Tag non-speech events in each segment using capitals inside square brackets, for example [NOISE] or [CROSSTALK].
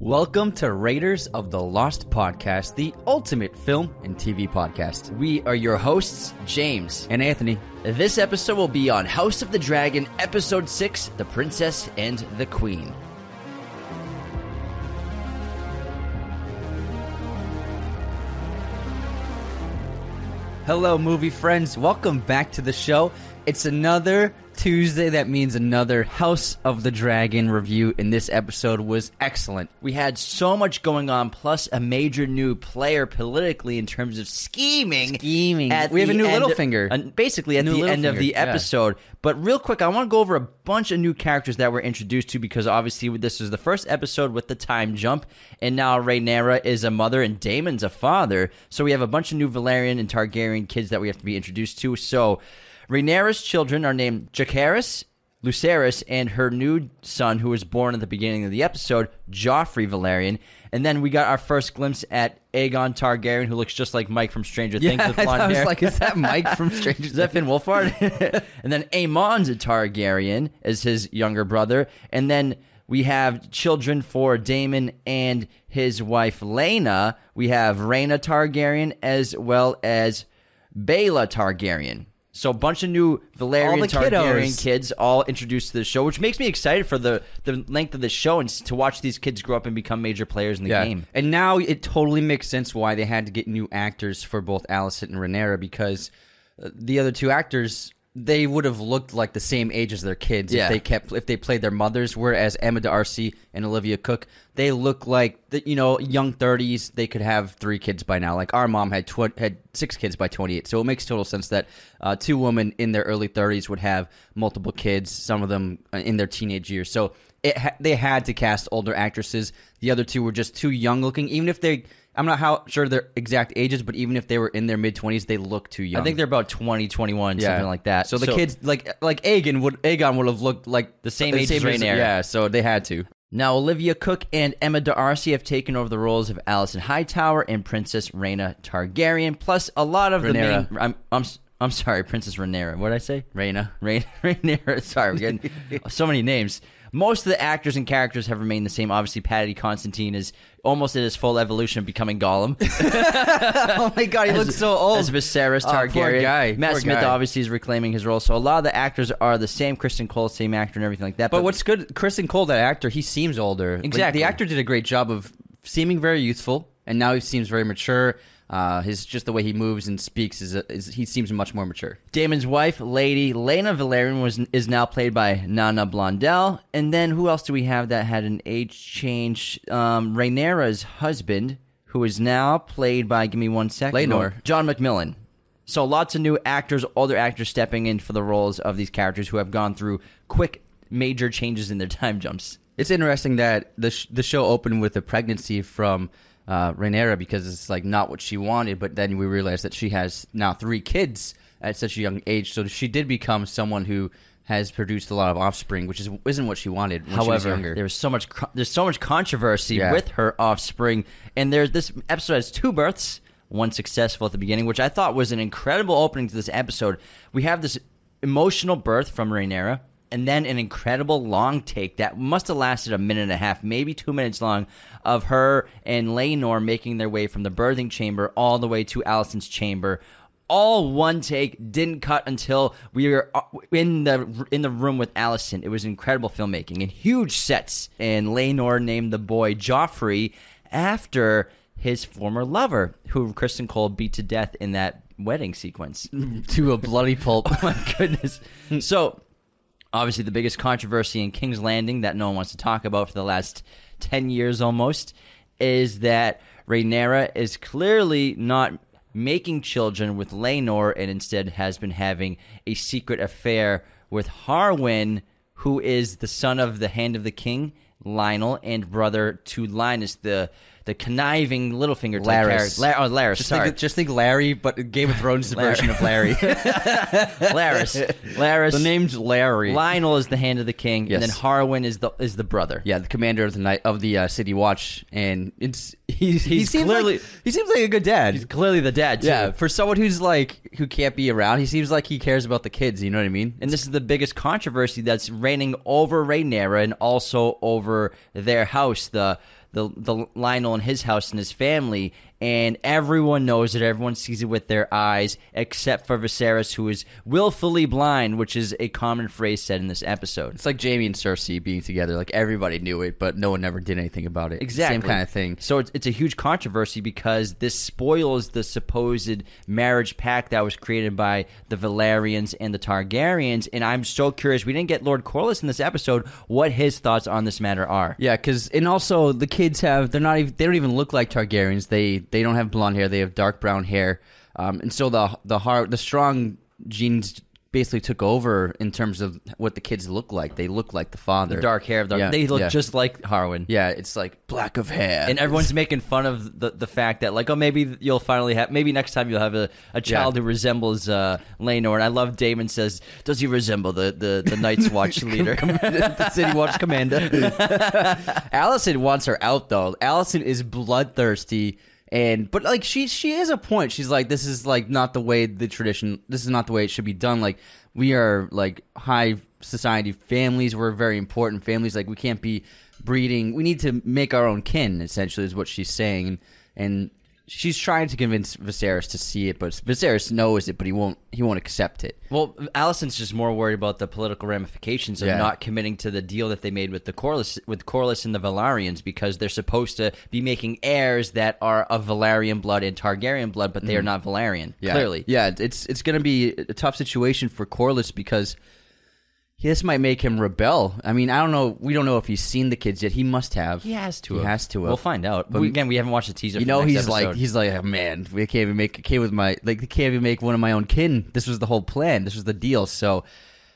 Welcome to Raiders of the Lost Podcast, the ultimate film and TV podcast. We are your hosts, James. And Anthony. This episode will be on House of the Dragon, Episode 6 The Princess and the Queen. Hello, movie friends. Welcome back to the show. It's another Tuesday. That means another House of the Dragon review, and this episode was excellent. We had so much going on, plus a major new player politically in terms of scheming. Scheming. At We have a new end- Littlefinger. uh, basically, at New the end of the yeah. episode. But real quick, I want to go over a bunch of new characters that we're introduced to because obviously this is the first episode with the time jump, and now Rhaenyra is a mother and Daemon's a father. So we have a bunch of new Velaryon and Targaryen kids that we have to be introduced to. So Rhaenyra's children are named Jacaerys, Lucerys, and her new son, who was born at the beginning of the episode, Joffrey Velaryon. And then we got our first glimpse at Aegon Targaryen, who looks just like Mike from Stranger Things with [LAUGHS] blonde I was hair. like, is that Mike from [LAUGHS] Stranger Is that Finn Wolfhard? [LAUGHS] and then Aemond's a Targaryen as his younger brother. And then we have children for Daemon and his wife Laena. We have Rhaena Targaryen as well as Baela Targaryen. So a bunch of new Velaryon Targaryen kiddos. kids all introduced to the show, which makes me excited for the, the length of the show and s- to watch these kids grow up and become major players in the Yeah. game. And now it totally makes sense why they had to get new actors for both Alicent and Rhaenyra because uh, the other two actors they would have looked like the same age as their kids Yeah. if they kept if they played their mothers. Whereas Emma D'Arcy and Olivia Cooke, they look like the, you know young thirties. They could have three kids by now. Like our mom had tw- had six kids by twenty eight. So it makes total sense that uh, two women in their early thirties would have multiple kids. Some of them uh, in their teenage years. So it ha- they had to cast older actresses. The other two were just too young looking. Even if they, I'm not how sure their exact ages, but even if they were in their mid twenties, they look too young. I think they're about 20, 21, something like that. So the kids, like like Aegon would Aegon would have looked like The same age as Rhaenyra. Yeah, so they had to. Now, Olivia Cooke and Emma D'Arcy have taken over the roles of Alicent Hightower and Princess Rhaena Targaryen, plus a lot of the Rhaenyra. main. I'm, I'm, I'm sorry, Princess Rhaenyra. What did I say? Rhaena. Rhaen- [LAUGHS] Rhaenyra. Sorry, we're getting [LAUGHS] so many names. Most of the actors and characters have remained the same. Obviously, Paddy Considine is almost in his full evolution of becoming Gollum. [LAUGHS] [LAUGHS] oh my god, he looks so old. As Viserys Oh, Targaryen. poor guy, Matt poor Smith guy. obviously is reclaiming his role. So a lot of the actors are the same. Criston Cole, same actor and everything like that. But what's good, Criston Cole, that actor, he seems older. Like, Exactly. the actor did a great job of seeming very youthful, and now he seems very mature. Uh, his just the way he moves and speaks is, is he seems much more mature. Daemon's wife, Lady Laena Velaryon, was is now played by Nanna Blondell. And then who else do we have that had an age change? Um, Rhaenyra's husband, who is now played by. Give me one second. Laenor. No, John Macmillan. So lots of new actors, older actors stepping in for the roles of these characters who have gone through quick, major changes in their [LAUGHS] time jumps. It's interesting that the sh- the show opened with a pregnancy from uh, because it's like not what she wanted, but then we realized that she has now three kids at such a young age, so she did become someone who has produced a lot of offspring, which is isn't what she wanted when she was However, younger. there's so much there's so much controversy Yeah. with her offspring, and there's this episode has two births, one successful at the beginning, which I thought was an incredible opening to this episode. We have this emotional birth from Rhaenyra, and then an incredible long take that must have lasted a minute and a half, maybe two minutes long, of her and Laenor making their way from the birthing chamber all the way to Alicent's chamber all one take didn't cut until we were uh, in the in the room with Alicent. It was incredible filmmaking and huge sets. And Laenor named the boy Joffrey after his former lover, who Criston Cole beat to death in that wedding sequence. [LAUGHS] to a bloody pulp. [LAUGHS] oh my goodness! so obviously the biggest controversy in King's Landing that no one wants to talk about for the last 10 years almost is that Rhaenyra is clearly not making children with Laenor and instead has been having a secret affair with Harwin who is the son of the Hand of the King Lyonel and brother to Linus the the conniving Littlefinger type Larys. character. La- oh, Larys, Just sorry. think, just think Larry, but Game of Thrones [LAUGHS] version of Larry. [LAUGHS] [LAUGHS] Larys. Larys. the name's Larry. Lyonel is the hand of the king, Yes. and then Harwin is the is the brother. yeah, the commander of the night of the uh, city watch, and it's he's, he He's seems clearly- like, he seems like a good dad. He's clearly the dad too. yeah, for someone who's like who can't be around, he seems like he cares about the kids. You know what I mean? And this is the biggest controversy that's reigning over Rhaenyra and also over their house, the the the Lyonel in his house and his family, and everyone knows it. Everyone sees it with their eyes, except for Viserys, who is willfully blind, which is a common phrase said in this episode. It's like Jaime and Cersei being together. Like everybody knew it, but no one ever did anything about it. Exactly. Same kind of thing. So it's, it's a huge controversy because this spoils the supposed marriage pact that was created by the Velaryons and the Targaryens. And I'm so curious. We didn't get Lord Corlys in this episode. What his thoughts on this matter are? Yeah, because and also the kids have they're not even they don't even look like Targaryens. They they don't have blonde hair. They have dark brown hair, um, and so the the hard the strong genes basically took over in terms of what the kids look like. They look like the father. The dark hair. The, Yeah, they look yeah. just like Harwin. Yeah, it's like black of hair, And everyone's making fun of the the fact that like oh maybe you'll finally have maybe next time you'll have a, a child Yeah. who resembles uh, and I love Daemon says does he resemble the the, the Night's [LAUGHS] Watch leader the [LAUGHS] City Watch commander. [LAUGHS] Alicent wants her out though. Alicent is bloodthirsty and but like she she has a point. She's like this is like not the way the tradition this is not the way it should be done. Like we are like high society families. We're very important families. Like we can't be breeding. We need to make our own kin essentially is what she's saying and she's trying to convince Viserys to see it, but Viserys knows it, but he won't he won't accept it. Well, Alicent's just more worried about the political ramifications of Yeah. not committing to the deal that they made with the Corlys with Corlys and the Velaryons because they're supposed to be making heirs that are of Velaryon blood and Targaryen blood, but they are mm-hmm. not Velaryon. Yeah. Clearly, Yeah, it's it's going to be a tough situation for Corlys because this might make him rebel. I mean, I don't know. We don't know if he's seen the kids yet. He must have. he has to. He have. has to. We'll find out. But But again, we haven't watched the teaser. You for know, the next he's like episode. he's like, oh, man, we can't even make a kid with my like. They can't even make one of my own kin. This was the whole plan. This was the deal. So,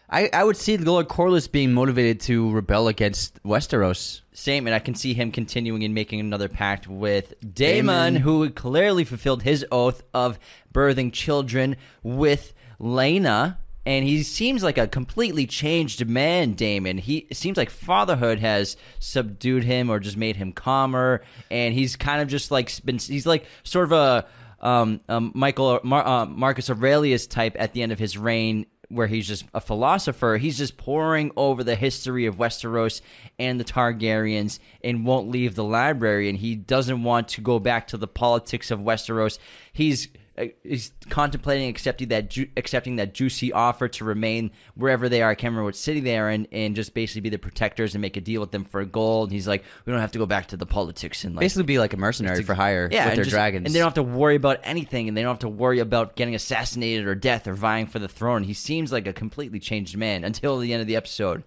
I I would see Lord Corlys being motivated to rebel against Westeros. Same, and I can see him continuing and making another pact with Daemon, Daemon. who clearly fulfilled his oath of birthing children with Laena. And he seems like a completely changed man, Daemon. He seems like fatherhood has subdued him or just made him calmer, and he's kind of just like been. He's like sort of a um, um, Michael Mar- uh, Marcus Aurelius type at the end of his reign, where he's just a philosopher. He's just poring over the history of Westeros and the Targaryens and won't leave the library. And he doesn't want to go back to the politics of Westeros. He's uh, he's contemplating accepting that ju- accepting that juicy offer to remain wherever they are. I can't remember what city they are in, and just basically be the protectors and make a deal with them for gold. And he's like, we don't have to go back to the politics and like Basically, be like a mercenary for hire yeah, with their just- dragons. and they don't have to worry about anything, and they don't have to worry about getting assassinated or death or vying for the throne. He seems like a completely changed man [LAUGHS] until the end of the episode.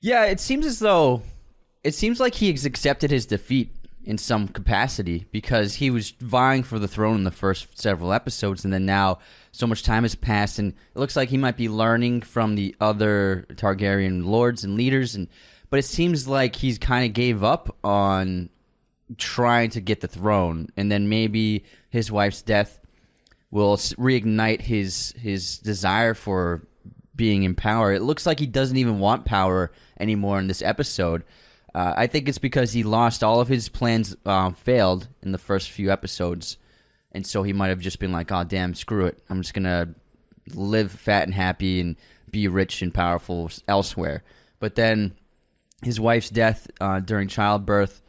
Yeah, it seems as though it seems like he has accepted his defeat in some capacity because he was vying for the throne in the first several episodes, and then now so much time has passed, and it looks like he might be learning from the other Targaryen lords and leaders, and but it seems like he's kind of gave up on trying to get the throne, and then maybe his wife's death will reignite his his desire for being in power. It looks like he doesn't even want power anymore in this episode. Uh, I think it's because he lost all of his plans, uh, failed in the first few episodes, and so he might have just been like, "Oh damn, screw it! I'm just gonna live fat and happy and be rich and powerful elsewhere." But then his wife's death uh, during childbirth,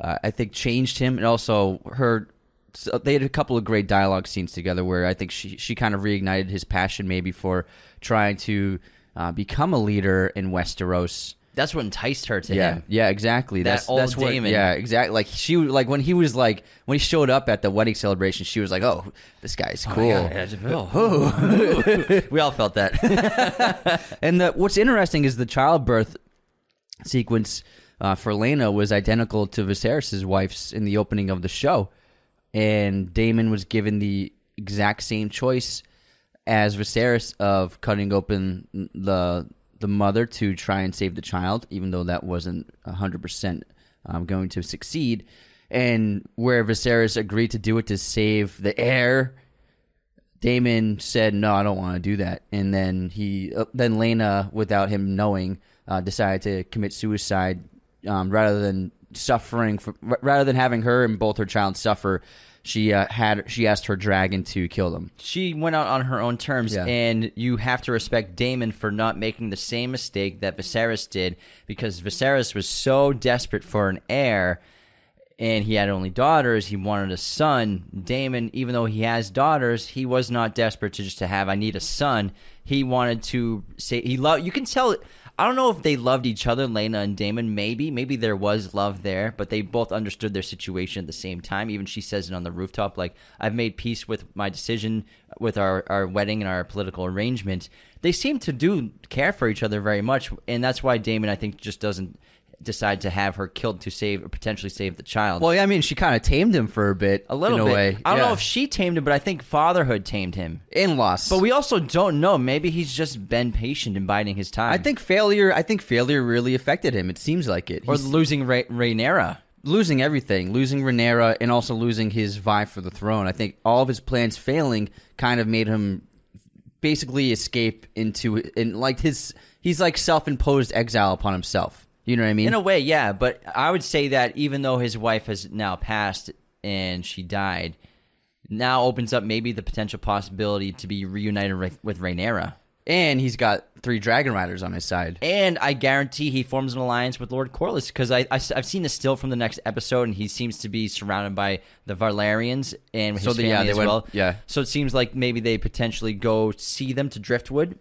uh, I think, changed him, and also her. So they had a couple of great dialogue scenes together where I think she she kind of reignited his passion maybe for trying to uh, become a leader in Westeros. That's what enticed her to Yeah, him. yeah, exactly. That that's old that's what. Daemon. Yeah, exactly. Like she, like when he was like when he showed up at the wedding celebration, she was like, "Oh, this guy's cool." [LAUGHS] [LAUGHS] we all felt that. [LAUGHS] And the, what's interesting is the childbirth sequence uh, for Laena was identical to Viserys' wife's in the opening of the show, and Daemon was given the exact same choice as Viserys of cutting open the the mother to try and save the child, even though that wasn't hundred percent um, going to succeed. And where Viserys agreed to do it to save the heir, Daemon said, "No, I don't want to do that." And then he, uh, then Laena, without him knowing, uh, decided to commit suicide um, rather than suffering. For, rather than having her and both her child suffer, she uh, had she asked her dragon to kill them. she went out on her own terms, Yeah. and you have to respect Daemon for not making the same mistake that Viserys did, because Viserys was so desperate for an heir. and he had only daughters. He wanted a son. Daemon, even though he has daughters, he was not desperate to just to have. I need a son. He wanted to say he loved. You can tell. I don't know if they loved each other, Laena and Daemon. Maybe, maybe there was love there, but they both understood their situation at the same time. Even she says it on the rooftop, like I've made peace with my decision with our our wedding and our political arrangement. They seem to do care for each other very much, and that's why Daemon, I think, just doesn't decide to have her killed to save or potentially save the child. Well, yeah, I mean, she kind of tamed him for a bit, a little in a bit. way. I don't Yeah. know if she tamed him, but I think fatherhood tamed him. in loss, But we also don't know. Maybe he's just been patient and biding his time. I think failure. I think failure really affected him. It seems like it. or He's losing Ra- Rhaenyra. losing everything, losing Rhaenyra, and also losing his vie for the throne. I think all of his plans failing kind of made him basically escape into and like his. He's like self-imposed exile upon himself. You know what I mean? In a way, yeah. But I would say that even though his wife has now passed and she died, now opens up maybe the potential possibility to be reunited with, with Rhaenyra. and he's got three dragon riders on his side. And I guarantee he forms an alliance with Lord Corlys because I, I, have seen a still from the next episode, and he seems to be surrounded by the Velaryons and his So the- family yeah, they as went- well. yeah. So it seems like maybe they potentially go see them to Driftmark,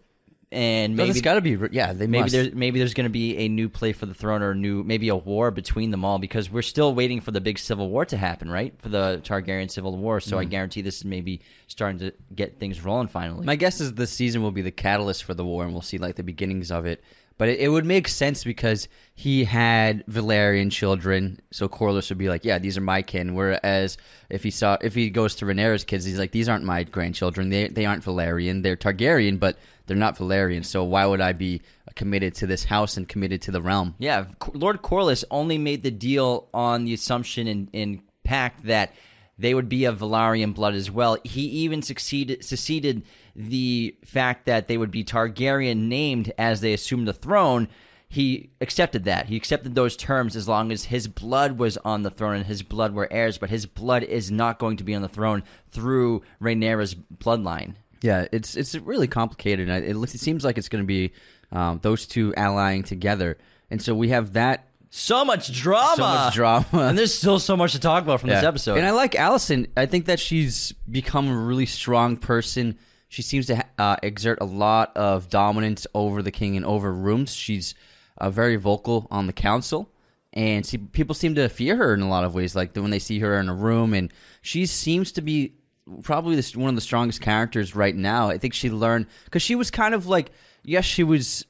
and Maybe maybe it's got to be. Yeah, they maybe must. there's maybe there's going to be a new play for the throne or a new maybe a war between them all because we're still waiting for the big civil war to happen, right? For the Targaryen civil war. So Mm. I guarantee this is maybe starting to get things rolling finally. My guess is this season will be the catalyst for the war, and we'll see like the beginnings of it. But it, it would make sense because he had Velaryon children, so Corlys would be like, "Yeah, these are my kin." Whereas if he saw if he goes to Rhaenyra's kids, he's like, "These aren't my grandchildren. They they aren't Velaryon. They're Targaryen, but they're not Velaryon. So why would I be committed to this house and committed to the realm?" Yeah, Lord Corlys only made the deal on the assumption in, in pact that they would be of Velaryon blood as well. He even succeeded succeeded the fact that they would be Targaryen named as they assumed the throne. He accepted that. He accepted those terms as long as his blood was on the throne and his blood were heirs, but his blood is not going to be on the throne through Rhaenyra's bloodline. Yeah, it's it's really complicated. It, it seems like it's going to be um, those two allying together, and so we have that So much drama. so much drama. And there's still so much to talk about from this episode. And I like Alicent. I think that she's become a really strong person. She seems to uh, exert a lot of dominance over the king and over rooms. She's uh, very vocal on the council, and see, people seem to fear her in a lot of ways. Like when they see her in a room, and she seems to be probably the, one of the strongest characters right now. I think she learned because she was kind of like yes, she was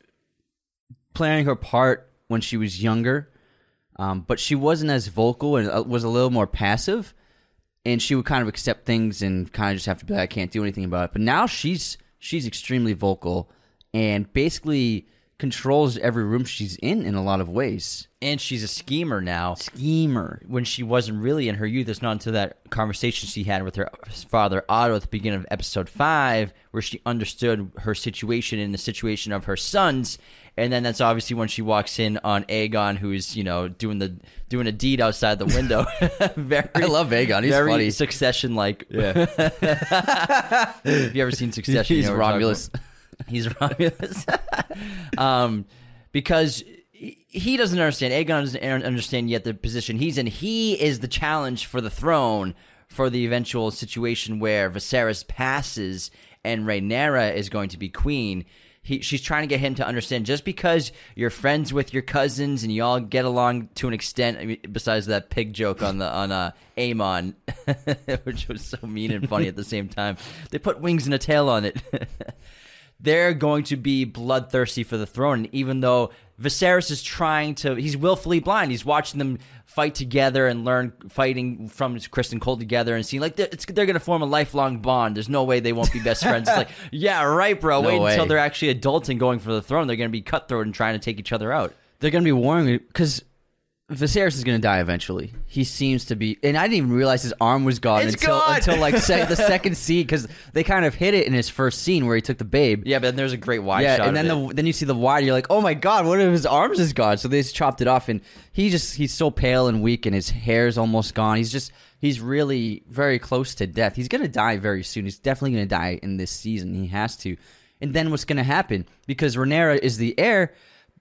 playing her part when she was younger, um, but she wasn't as vocal and uh, was a little more passive. And she would kind of accept things and kind of just have to be like, I can't do anything about it. But now she's she's extremely vocal and basically controls every room she's in in a lot of ways. and she's a schemer now. Schemer. when she wasn't really in her youth. It's not until that conversation she had with her father Otto at the beginning of episode five, where she understood her situation and the situation of her sons. And then that's obviously when she walks in on Aegon, who's you know doing the doing a deed outside the window. [LAUGHS] very, I love Aegon. He's funny. Succession like. Yeah. [LAUGHS] Have you ever seen [LAUGHS] Succession? He's You know what we're talking Romulus. He's Romulus. um, because he- he doesn't understand. Aegon doesn't understand yet the position he's in. He is the challenge for the throne for the eventual situation where Viserys passes and Rhaenyra is going to be queen. He, she's trying to get him to understand just because you're friends with your cousins and you all get along to an extent. I mean, besides that pig joke on the on uh, Aemond, [LAUGHS] which was so mean and funny at the same time. They put wings and a tail on it. [LAUGHS] they're going to be bloodthirsty for the throne. And even though Viserys is trying to, he's willfully blind. He's watching them fight together and learn fighting from Criston Cole together and seeing like they're, it's, they're going to form a lifelong bond. There's no way they won't be best friends. It's like, [LAUGHS] yeah, right, bro. No Wait until they're actually adults and going for the throne. They're going to be cutthroat and trying to take each other out. They're going to be warring because Viserys is going to die eventually. He seems to be, and I didn't even realize his arm was gone It's until gone! until like se- the [LAUGHS] second scene because they kind of hit it in his first scene where he took the babe. Yeah, but then there's a great wide yeah, shot. and then of it. the then you see the wide. You're like, oh my god, one of his arms is gone. So they just chopped it off, and he just he's so pale and weak, and his hair's almost gone. He's just he's really very close to death. He's gonna die very soon. He's definitely gonna die in this season. He has to. And then what's gonna happen? Because Rhaenyra is the heir,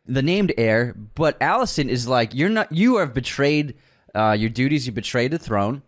the named heir, but Alicent is like, you're not. You have betrayed Uh, your duties, you betrayed the throne,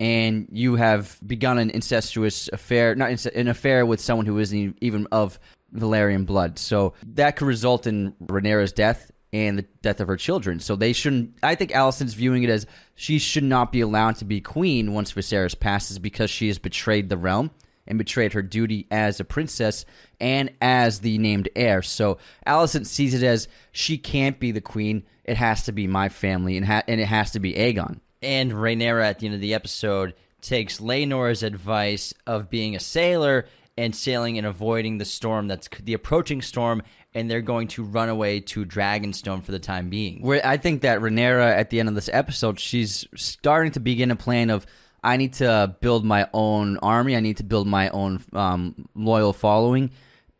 and you have begun an incestuous affair, not ince- an affair with someone who isn't even of Velaryon blood. So that could result in Rhaenyra's death and the death of her children. So they shouldn't. I think Alicent's viewing it as she should not be allowed to be queen once Viserys passes because she has betrayed the realm and betrayed her duty as a princess and as the named heir. So Alicent sees it as she can't be the queen. It has to be my family, and, ha- and it has to be Aegon. And Rhaenyra at the end of the episode takes Laenor's advice of being a sailor and sailing and avoiding the storm that's the approaching storm, and they're going to run away to Dragonstone for the time being. Where I think that Rhaenyra at the end of this episode, she's starting to begin a plan of I need to build my own army. I need to build my own um, loyal following,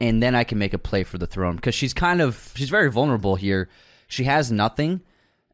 and then I can make a play for the throne. Because she's kind of she's very vulnerable here. She has nothing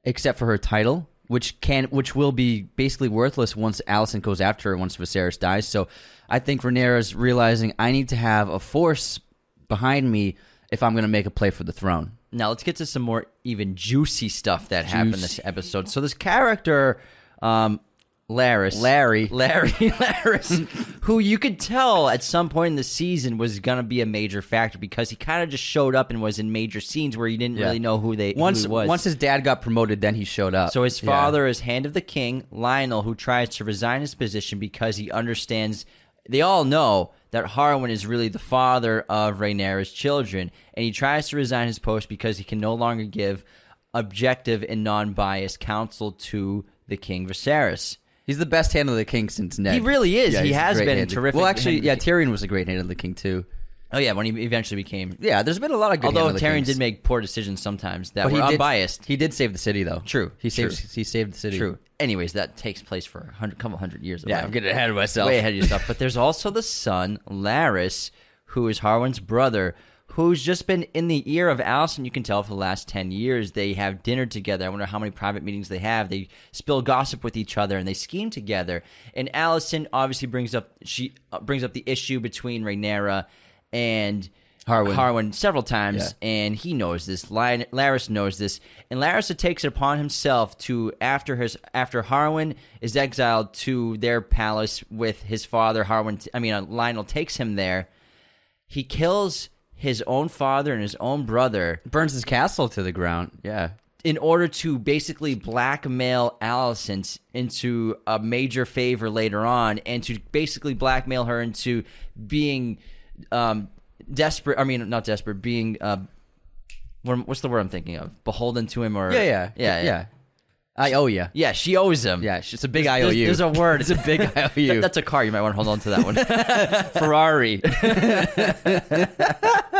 except for her title, which can which will be basically worthless once Alicent goes after her once Viserys dies. So I think Rhaenyra's realizing I need to have a force behind me if I'm going to make a play for the throne. Now let's get to some more even juicy stuff that happened this episode. So this character, um, Larys, Larry. [LAUGHS] Larry, Larys, [LAUGHS] who you could tell at some point in the season was gonna be a major factor because he kind of just showed up and was in major scenes where you didn't Yeah. really know who they Once who he was. once his dad got promoted, then he showed up. So his Yeah. father is Hand of the King, Lyonel, who tries to resign his position because he understands. They all know that Harwin is really the father of Rhaenyra's children, and he tries to resign his post because he can no longer give objective and non-biased counsel to the King Viserys. He's the best hand of the king since Ned. He really is. Yeah, He has been of- terrific Well, actually, yeah. Tyrion was a great hand of the king too. Oh yeah, when he eventually became. Yeah, there's been a lot of good. Although hand of the Tyrion did make poor decisions sometimes that But were he did, unbiased. He did save the city though. True, He true. saved. He saved the city. True. Anyways, that takes place for a hundred, couple hundred years. Yeah. I'm getting ahead of myself. way ahead of yourself. But there's also the son, Larys, who is Harwin's brother, who's just been in the ear of Alicent. You can tell for the last ten years. They have dinner together. I wonder how many private meetings they have. They spill gossip with each other and they scheme together. And Alicent obviously brings up she uh, brings up the issue between Rhaenyra and. Harwin. Harwin several times, Yeah. and he knows this. Larys knows this, and Larys takes it upon himself to after his after Harwin is exiled to their palace with his father. Harwin, I mean uh, Lyonel takes him there. He kills his own father and his own brother Burns his castle to the ground. Yeah. in order to basically blackmail Alicent into a major favor later on, and to basically blackmail her into being um, desperate. I mean, not desperate, being uh, what, what's the word I'm thinking of? Beholden to him, or Yeah, yeah, yeah, yeah. I owe you. Yeah, she owes him. Yeah, it's a big There's- IOU. There's a word. It's a big IOU. [LAUGHS] That- that's a car. You might want to hold on to that one. [LAUGHS] Ferrari. [LAUGHS]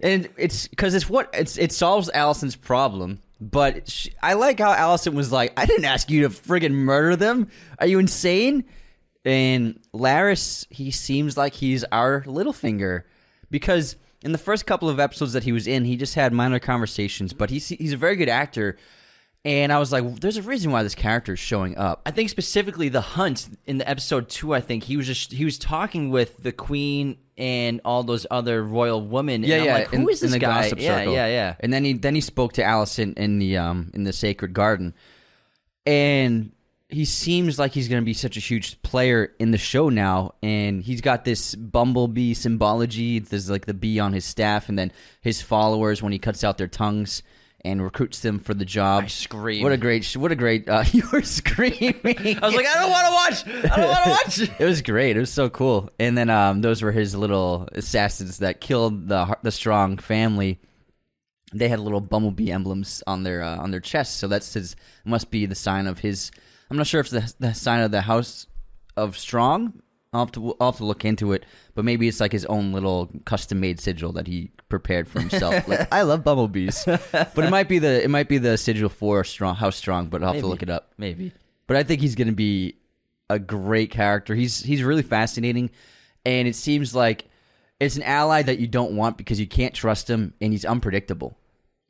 and it's because it's what it's it solves Alicent's problem. But she, I like how Alicent was like, "I didn't ask you to friggin' murder them. Are you insane?" And Larys, he seems like he's our Littlefinger because in the first couple of episodes that he was in, he just had minor conversations. But he's he's a very good actor. And I was like, "There's a reason why this character is showing up." I think specifically the hunt in the episode two. I think he was just he was talking with the queen and all those other royal women. Yeah, and I'm yeah. Like, Who in, is this guy? gossip yeah, circle. yeah, yeah. And then he then he spoke to Alicent in the um in the sacred garden, and he seems like he's going to be such a huge player in the show now. And he's got this bumblebee symbology. There's like the bee on his staff, and then his followers when he cuts out their tongues and recruits them for the job. I screamed. What a great! sh- What a great! Uh, [LAUGHS] you were screaming. [LAUGHS] I was like, I don't want to watch. I don't want to watch. [LAUGHS] it was great. It was so cool. And then um, those were his little assassins that killed the the strong family. They had little bumblebee emblems on their uh, on their chests, so that's his. Must be the sign of his. I'm not sure if it's the, the sign of the House of Strong. I'll have to I'll have to look into it, but maybe it's like his own little custom made sigil that he prepared for himself. like, [LAUGHS] I love bumblebees, [LAUGHS] but it might be the it might be the sigil for strong House Strong, but I'll have to look it up. Maybe. But I think he's going to be a great character. He's he's really fascinating, and it seems like it's an ally that you don't want because you can't trust him, and he's unpredictable.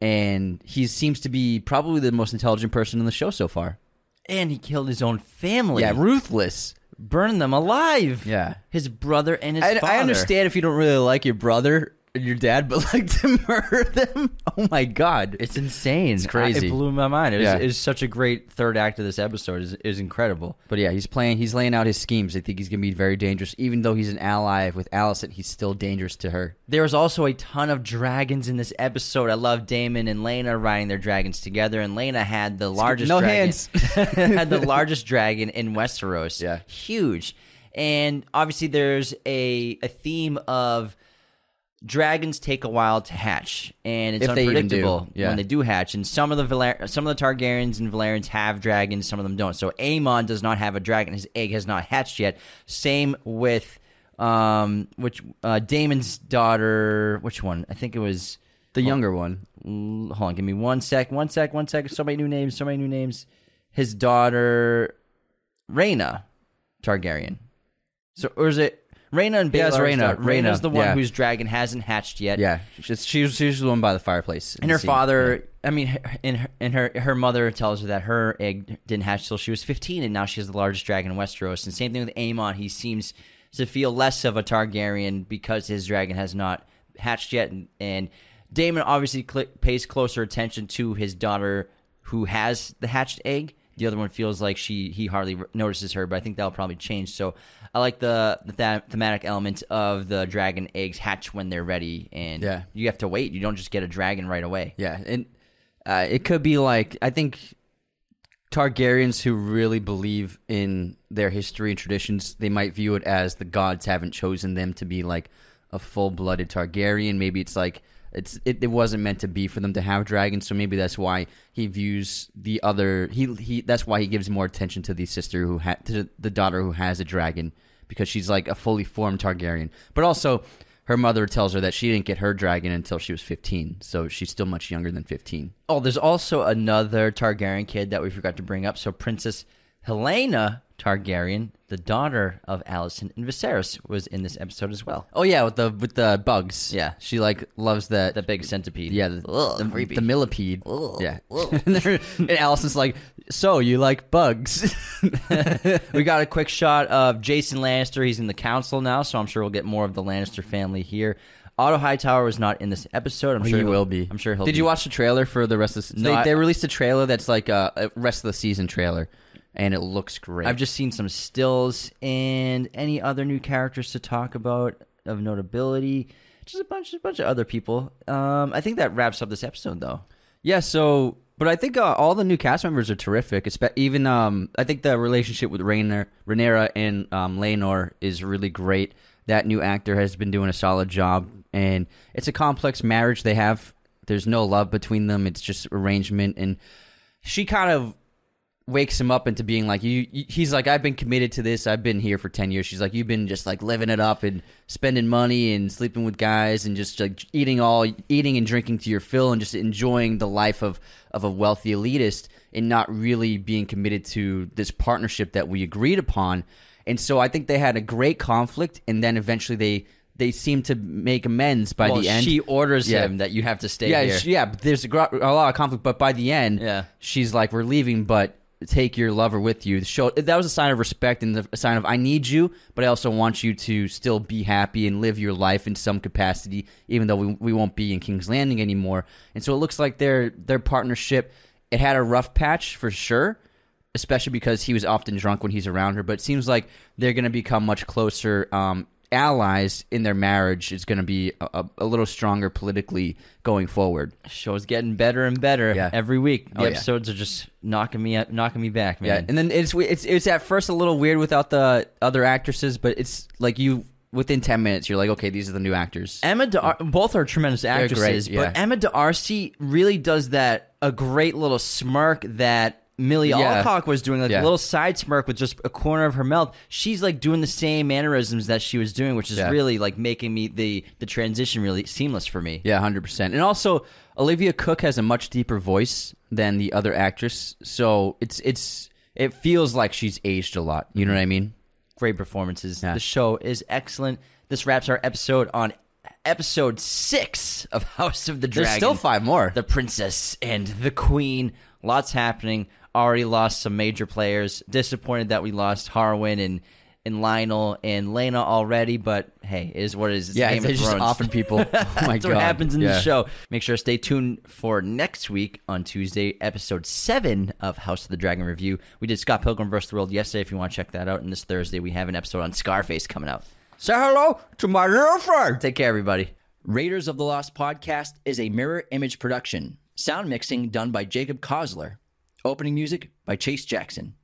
And he seems to be probably the most intelligent person in the show so far. And he killed his own family. Yeah, ruthless. Burning them alive. Yeah. his brother and his I, father. I understand if you don't really like your brother, your dad, [LAUGHS] but like to murder them. Oh my god, It's insane. It's crazy. it blew my mind. It was, Yeah. it was such a great third act of this episode. Is was incredible. But yeah, he's playing. He's laying out his schemes. I think he's gonna be very dangerous. Even though he's an ally with Alicent, he's still dangerous to her. There was also a ton of dragons in this episode. I love Daemon and Laena riding their dragons together, and Laena had the largest no dragon, hands. [LAUGHS] [LAUGHS] had the largest dragon in Westeros. Yeah. huge. And obviously, there's a a theme of dragons take a while to hatch, and it's If they unpredictable yeah. when they do hatch. And some of the Valar- some of the Targaryens and Velaryons have dragons, some of them don't. So Aemond does not have a dragon; his egg has not hatched yet. Same with um, which uh, Daemon's daughter. Which one? I think it was. The younger one. Hold on, give me one sec, one sec, one sec. So many new names, so many new names. His daughter, Rhaena Targaryen. So, or is it Rhaena and Baela? Yeah, it's. Rhaena, the one yeah. whose dragon hasn't hatched yet. Yeah, she's she's, she's the one by the fireplace. And her scene. father, I mean, and her, and her her mother tells her that her egg didn't hatch till she was 15, and now she has the largest dragon in Westeros. And same thing with Aemond; he seems to feel less of a Targaryen because his dragon has not hatched yet. And, and Daemon obviously cl- pays closer attention to his daughter who has the hatched egg. The other one feels like she he hardly notices her, but I think that'll probably change. So I like the the th- thematic element of the dragon eggs hatch when they're ready, and Yeah. you have to wait. You don't just get a dragon right away. Yeah, and uh, it could be like I think Targaryens who really believe in their history and traditions, they might view it as the gods haven't chosen them to be like a full-blooded Targaryen. Maybe it's like it's it, it wasn't meant to be for them to have dragons, so maybe that's why he views the other he he that's why he gives more attention to the sister who had to the daughter who has a dragon because she's like a fully formed Targaryen. But also her mother tells her that she didn't get her dragon until she was 15, so she's still much younger than 15. Oh, there's also another Targaryen kid that we forgot to bring up. So Princess Helaena Targaryen, the daughter of Alicent and Viserys, was in this episode as well. Oh yeah, with the with the bugs. Yeah. she like loves that. The big centipede. yeah, the, Ugh, the, creepy. the millipede. Ugh, yeah, ugh. [LAUGHS] and, they're- and Alicent's like, "So you like bugs?" [LAUGHS] we got a quick shot of Jason Lannister. He's in the council now, so I'm sure we'll get more of the Lannister family here. Otto Hightower was not in this episode. I'm oh, sure he he'll- will be. I'm sure he'll. Did be. you watch the trailer for the rest of? The, No, they, I- they released a trailer that's like a, a rest of the season trailer, and it looks great. I've just seen some stills and any other new characters to talk about of notability. Just a bunch, just a bunch of other people. Um, I think that wraps up this episode, though. Yeah, so but I think uh, all the new cast members are terrific. espe- Even um, I think the relationship with Rainer, Rhaenyra and um, is really great. That new actor has been doing a solid job, and it's a complex marriage they have. There's no love between them. It's just arrangement, and she kind of wakes him up into being like you, you he's like i've been committed to this i've been here for 10 years she's like you've been just like living it up and spending money and sleeping with guys and just like eating all eating and drinking to your fill and just enjoying the life of of a wealthy elitist and not really being committed to this partnership that we agreed upon and so i think they had a great conflict and then eventually they they seem to make amends by well, the end she orders Yeah. him that you have to stay yeah, here. sh- yeah. but There's a, a lot of conflict, but by the end, Yeah. she's like, "We're leaving, but take your lover with you." Show that was a sign of respect and a sign of I need you, but I also want you to still be happy and live your life in some capacity, even though we, we won't be in King's Landing anymore. And so it looks like their their partnership it had a rough patch for sure. Especially because he was often drunk when he's around her, but it seems like they're going to become much closer um, allies in their marriage. is going to be a, a, little stronger politically going forward. Show's getting better and better Yeah. every week. The Oh, yeah. episodes are just knocking me up, knocking me back, man. Yeah, and then it's it's it's at first a little weird without the other actresses, but it's like you within ten minutes you're like, okay, these are the new actors. Emma, Dar- both are tremendous great, actresses, yeah. but Emma D'Arcy really does that a great little smirk that Millie Yeah. Alcock was doing, like Yeah. a little side smirk with just a corner of her mouth. She's like doing the same mannerisms that she was doing, which is Yeah. really like making me the the transition really seamless for me. Yeah, hundred percent. And also, Olivia Cooke has a much deeper voice than the other actress, so it's it's it feels like she's aged a lot. You know what I mean? Great performances. The show is excellent. This wraps our episode on episode six of [LAUGHS] House of the Dragon. There's still five more. the princess and the queen. Lots happening. Already lost some major players. Disappointed that we lost Harwin and and Lyonel and Laena already, but hey, it is what it is. Yeah, Game they're of just offering people. [LAUGHS] Oh my That's god, what happens in Yeah. the show. Make sure to stay tuned for next week on Tuesday, episode seven of House of the Dragon review. We did Scott Pilgrim vs. the World yesterday. If you want to check that out, and this Thursday we have an episode on Scarface coming out. Say hello to my little friend. Take care, everybody. Raiders of the Lost podcast is a mirror image production. Sound mixing done by Jacob Kosler. Opening music by Chase Jackson.